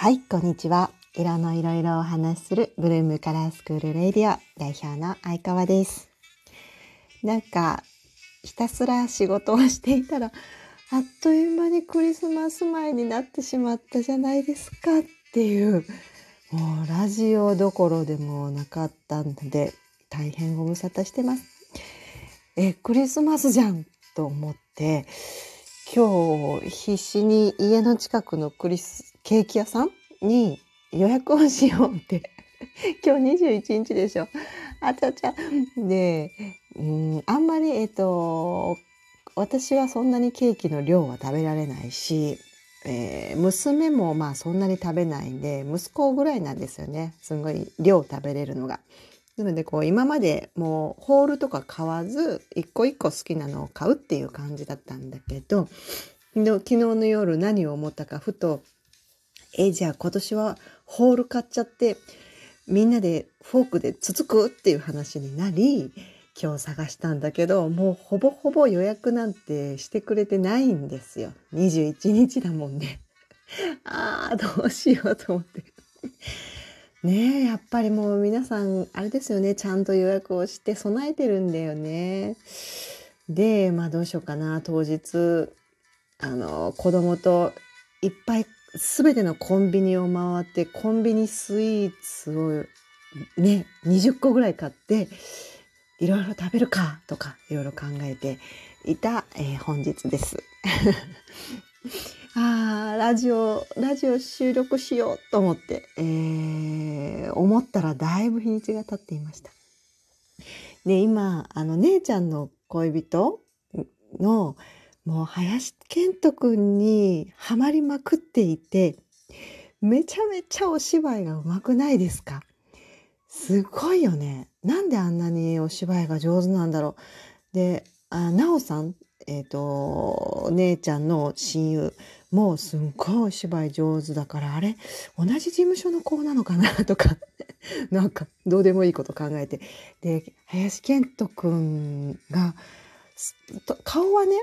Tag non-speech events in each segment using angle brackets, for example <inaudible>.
はい、こんにちは。色のいろいろお話しするブルームカラースクールレディオ代表の相川です。なんか、ひたすら仕事をしていたら、あっという間にクリスマス前になってしまったじゃないですかっていう、もうラジオどころでもなかったので、大変ご無沙汰してます。え、クリスマスじゃんと思って、今日必死に家の近くのクリスケーキ屋さんに予約をしようって。<laughs> 今日21日でしょ。あちゃちゃ。でうんあんまりえっと私はそんなにケーキの量は食べられないし、えー娘もまあそんなに食べないんで息子ぐらいなんですよね。すごい量食べれるのが。なのでこう今までもうホールとか買わず一個一個好きなのを買うっていう感じだったんだけど昨日の夜何を思ったかふとえじゃあ今年はホール買っちゃってみんなでフォークでつつくっていう話になり今日探したんだけどもうほぼほぼ予約なんてしてくれてないんですよ。21日だもんね。<laughs> あーどうしようと思って。ねえやっぱりもう皆さんあれですよね。ちゃんと予約をして備えてるんだよね。でまあどうしようかな。当日あの子供といっぱい全てのコンビニを回ってコンビニスイーツをね20個ぐらい買っていろいろ食べるかとかいろいろ考えていた、えー本日です。<laughs> あーラジオラジオ収録しようと思って、えー思ったらだいぶ日にちが経っていました。で今あの姉ちゃんの恋人のもう林健人くんにハマりまくっていてめちゃめちゃお芝居がうまくないですか？すごいよね。なんであんなにお芝居が上手なんだろう？であ奈緒さんえっ、と姉ちゃんの親友もうすんごいお芝居上手だからあれ同じ事務所の子なのかな？とか <laughs> なんかどうでもいいこと考えて。で林健人くんが顔はね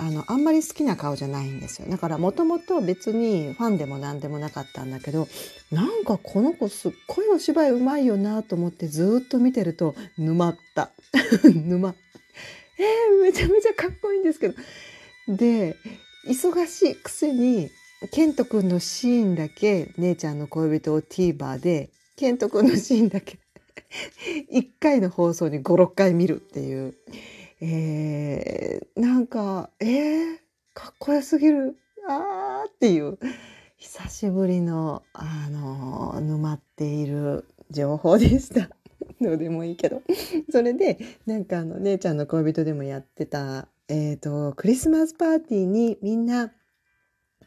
あのあんまり好きな顔じゃないんですよ。だからもともと別にファンでも何でもなかったんだけどなんかこの子すっごいお芝居うまいよなと思ってずっと見てると沼った。<laughs> 沼えー、めちゃめちゃかっこいいんですけど。で忙しいくせにケントくんのシーンだけ姉ちゃんの恋人を TVer でケントくんのシーンだけ <laughs> 1回の放送に56回見るっていう、えー、なんかえー、かっこよすぎるあーっていう久しぶりのあの沼っている情報でした。<laughs> どうでもいいけどそれでなんかあの姉ちゃんの恋人でもやってたえっ、とクリスマスパーティーにみんな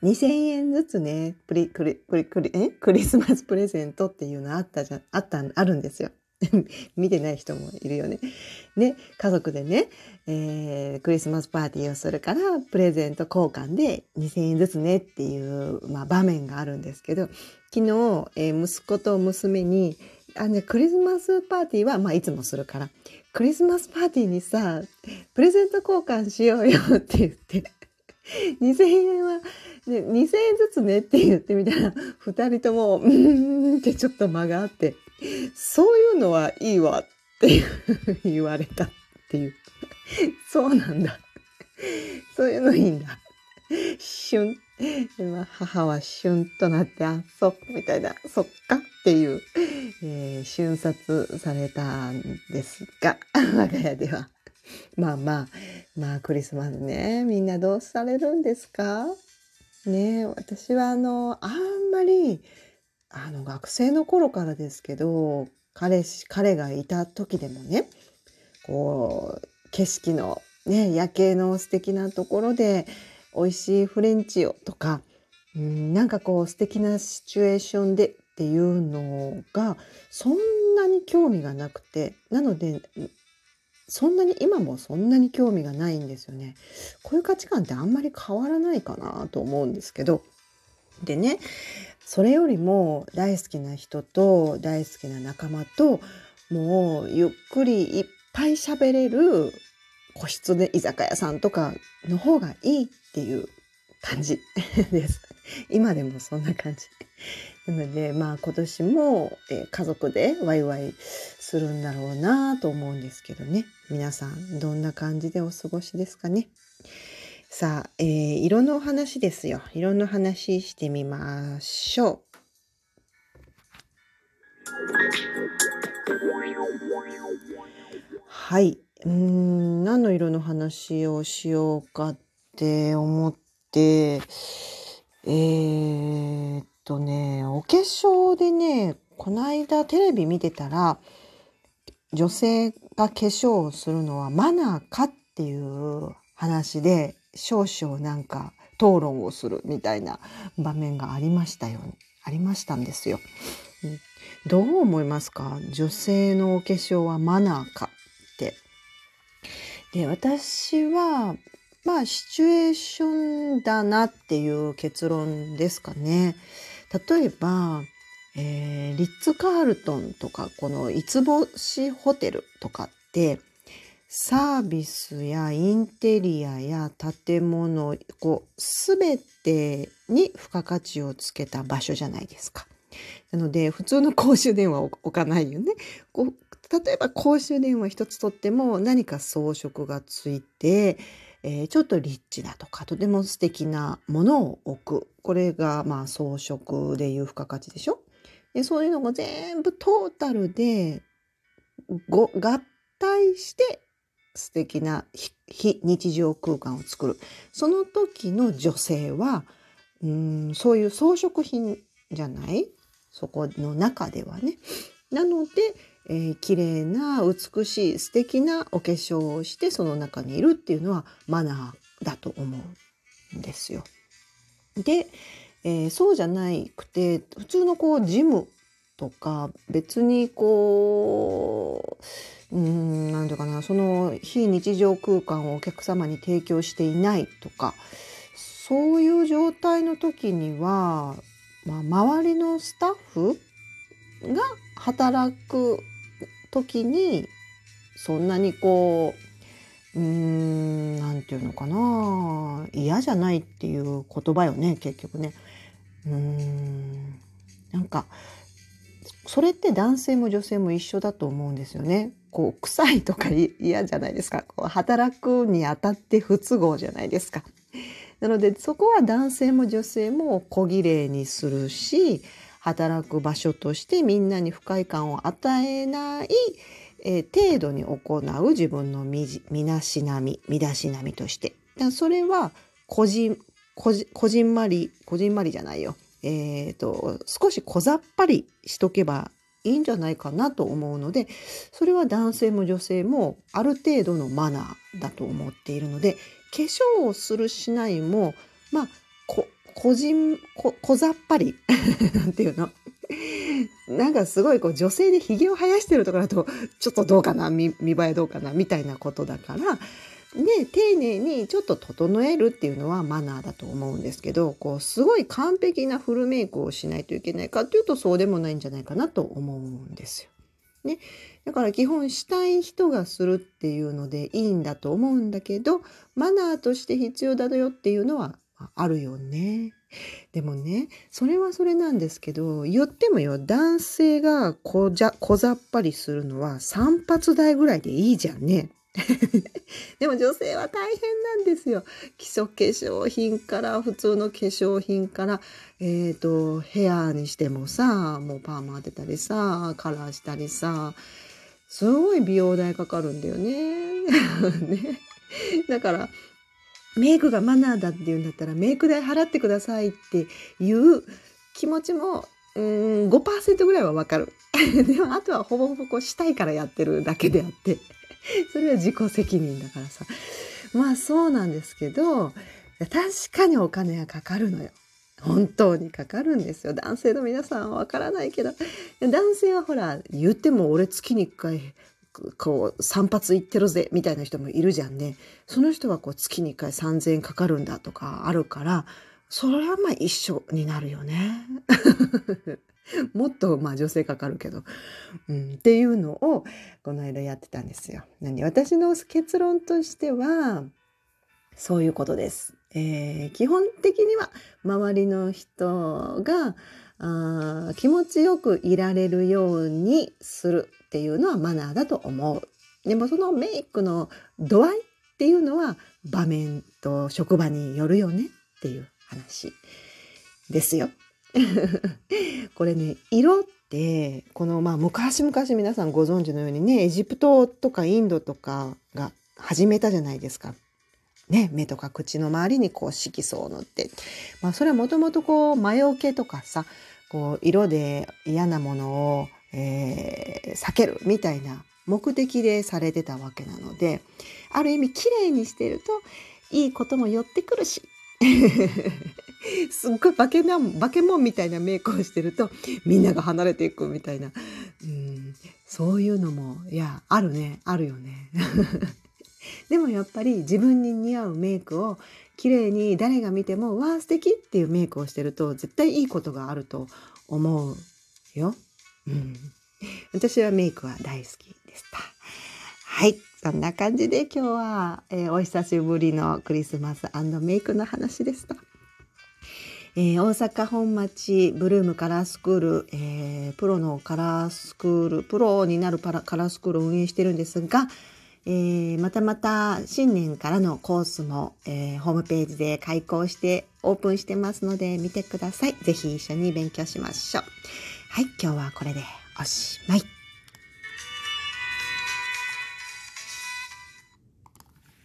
2,000円ずつねプリクリクリクリえ？クリスマスプレゼントっていうのあったじゃあったあるんですよ。<laughs> 見てない人もいるよね。ね家族でね、えークリスマスパーティーをするからプレゼント交換で2,000円ずつねっていう、まあ、場面があるんですけど昨日、えー息子と娘にあね、クリスマスパーティーは、まあ、いつもするからクリスマスパーティーにさプレゼント交換しようよって言って <laughs> 2,000円は、ね、2,000円ずつねって言ってみたら2人とも「うーん」ってちょっと間があって「そういうのはいいわ」って言われたっていう。そうなんだ。そういうのいいんだ。シュン。まあ母はシュンとなってあそうみたいな。そっかっていう、えー瞬殺されたんですが我が家では。まあまあまあクリスマスね。みんなどうされるんですか？ね私はあのあんまりあの学生の頃からですけど彼氏彼がいた時でもねこう景色のね夜景の素敵なところで美味しいフレンチをとか、うん、なんかこう素敵なシチュエーションでっていうのがそんなに興味がなくてなのでそんなに今もそんなに興味がないんですよね。こういう価値観ってあんまり変わらないかなと思うんですけどでねそれよりも大好きな人と大好きな仲間ともうゆっくりいっぱい喋れる個室で居酒屋さんとかの方がいいっていう感じ <laughs> です。今でもそんな感じ。なので、まあ今年も、え、家族でワイワイするんだろうなと思うんですけどね。皆さんどんな感じでお過ごしですかね。さあ、えー、色の話ですよ。色の話してみましょう。はい。うん、何の色の話をしようかって思って、えー、っとね、お化粧でね、この間テレビ見てたら、女性が化粧をするのはマナーかっていう話で、少々なんか討論をするみたいな場面がありましたよ。ありましたんですよ。どう思いますか？女性のお化粧はマナーかって。で、私は、まあ、シチュエーションだなっていう結論ですかね。例えば、えー、リッツ・カールトンとか、この五つ星ホテルとかって、サービスやインテリアや建物、こう、すべてに付加価値をつけた場所じゃないですか。なので、普通の公衆電話を置かないよね。こう例えば公衆電話一つとっても何か装飾がついて、えー、ちょっとリッチだとか、とても素敵なものを置く。これが、まあ、装飾でいう付加価値でしょでそういうのが全部トータルで合体して素敵な非日常空間を作る。その時の女性は、うんそういう装飾品じゃない？そこの中ではね。なので、えー、綺麗な美しい素敵なお化粧をしてその中にいるっていうのはマナーだと思うんですよ。で、えー、そうじゃなくて普通のこうジムとか別にこううん何て言うかなその非日常空間をお客様に提供していないとかそういう状態の時には、まあ、周りのスタッフが働く時にそんなにこううーん何て言うのかな嫌じゃないっていう言葉よね結局ね。うんなんかそれって男性も女性も一緒だと思うんですよね。こう臭いとか嫌じゃないですか。こう働くにあたって不都合じゃないですか。なのでそこは男性も女性も小綺麗にするし働く場所としてみんなに不快感を与えない、えー、程度に行う自分の身なしなみ身だしなみとして。だそれは個人こじこじんまりこじんまりじゃないよ。えっ、ー、と少し小ざっぱりしとけばいいんじゃないかなと思うのでそれは男性も女性もある程度のマナーだと思っているので化粧をするしないもまあこ個人こ小ざっぱり <laughs> なんていうの？なんかすごいこう女性でひげを生やしてるとかだとちょっとどうかな？見栄えどうかな？みたいなことだからで丁寧にちょっと整えるっていうのはマナーだと思うんですけどこうすごい完璧なフルメイクをしないといけないかっていうとそうでもないんじゃないかなと思うんですよ。ね、だから基本したい人がするっていうのでいいんだと思うんだけどマナーとして必要だよっていうのはあるよね。でもね、それはそれなんですけど、言ってもよ、男性がこじゃ、小ざっぱりするのは散髪代ぐらいでいいじゃんね。<laughs> でも女性は大変なんですよ。基礎化粧品から普通の化粧品からえ、ー、とヘアにしてもさもうパーマ当てたりさカラーしたりさすごい美容代かかるんだよね。<laughs> ねだからメイクがマナーだっていうんだったらメイク代払ってくださいっていう気持ちもうん5%ぐらいはわかる。<laughs> でもあとはほぼほぼこうしたいからやってるだけであって <laughs> それは自己責任だからさまあそうなんですけど確かにお金がかかるのよ。本当にかかるんですよ。男性の皆さんはわからないけど男性はほら言っても俺月に1回こう散髪行ってるぜみたいな人もいるじゃんね。その人はこう月に1回3,000円かかるんだとかあるからそれはまあ一緒になるよね。もっとまあ女性かかるけど、うん、っていうのをこの間やってたんですよ。何？私の結論としてはそういうことです。えー、基本的には周りの人があ気持ちよくいられるようにするっていうのはマナーだと思う。でもそのメイクの度合いっていうのは場面と職場によるよねっていう話ですよ。<laughs> これね色ってこのまあ昔々皆さんご存知のようにねエジプトとかインドとかが始めたじゃないですか。ね、目とか口の周りにこう色素を塗って、まあ、それはもともとこう魔除けとかさこう色で嫌なものを、えー、避けるみたいな目的でされてたわけなのである意味綺麗にしてるといいことも寄ってくるし <laughs> すっごい化けな化け物みたいなメイクをしてるとみんなが離れていくみたいな、うん、そういうのもいやあるねあるよね。<laughs> でもやっぱり自分に似合うメイクを綺麗に誰が見ても「わあ素敵っていうメイクをしてると絶対いいことがあると思うよ。うん、私はメイクは大好きでした。はい。そんな感じで今日は、えー、お久しぶりのクリスマスメイクの話でした。えー、大阪本町ブルームカラースクール、えー、プロのカラースクール、プロになるパラカラースクールを運営してるんですが、えー、またまた新年からのコースも、え、ホームページで開講してオープンしてますので見てください。ぜひ一緒に勉強しましょう。はい、今日はこれでおしまい。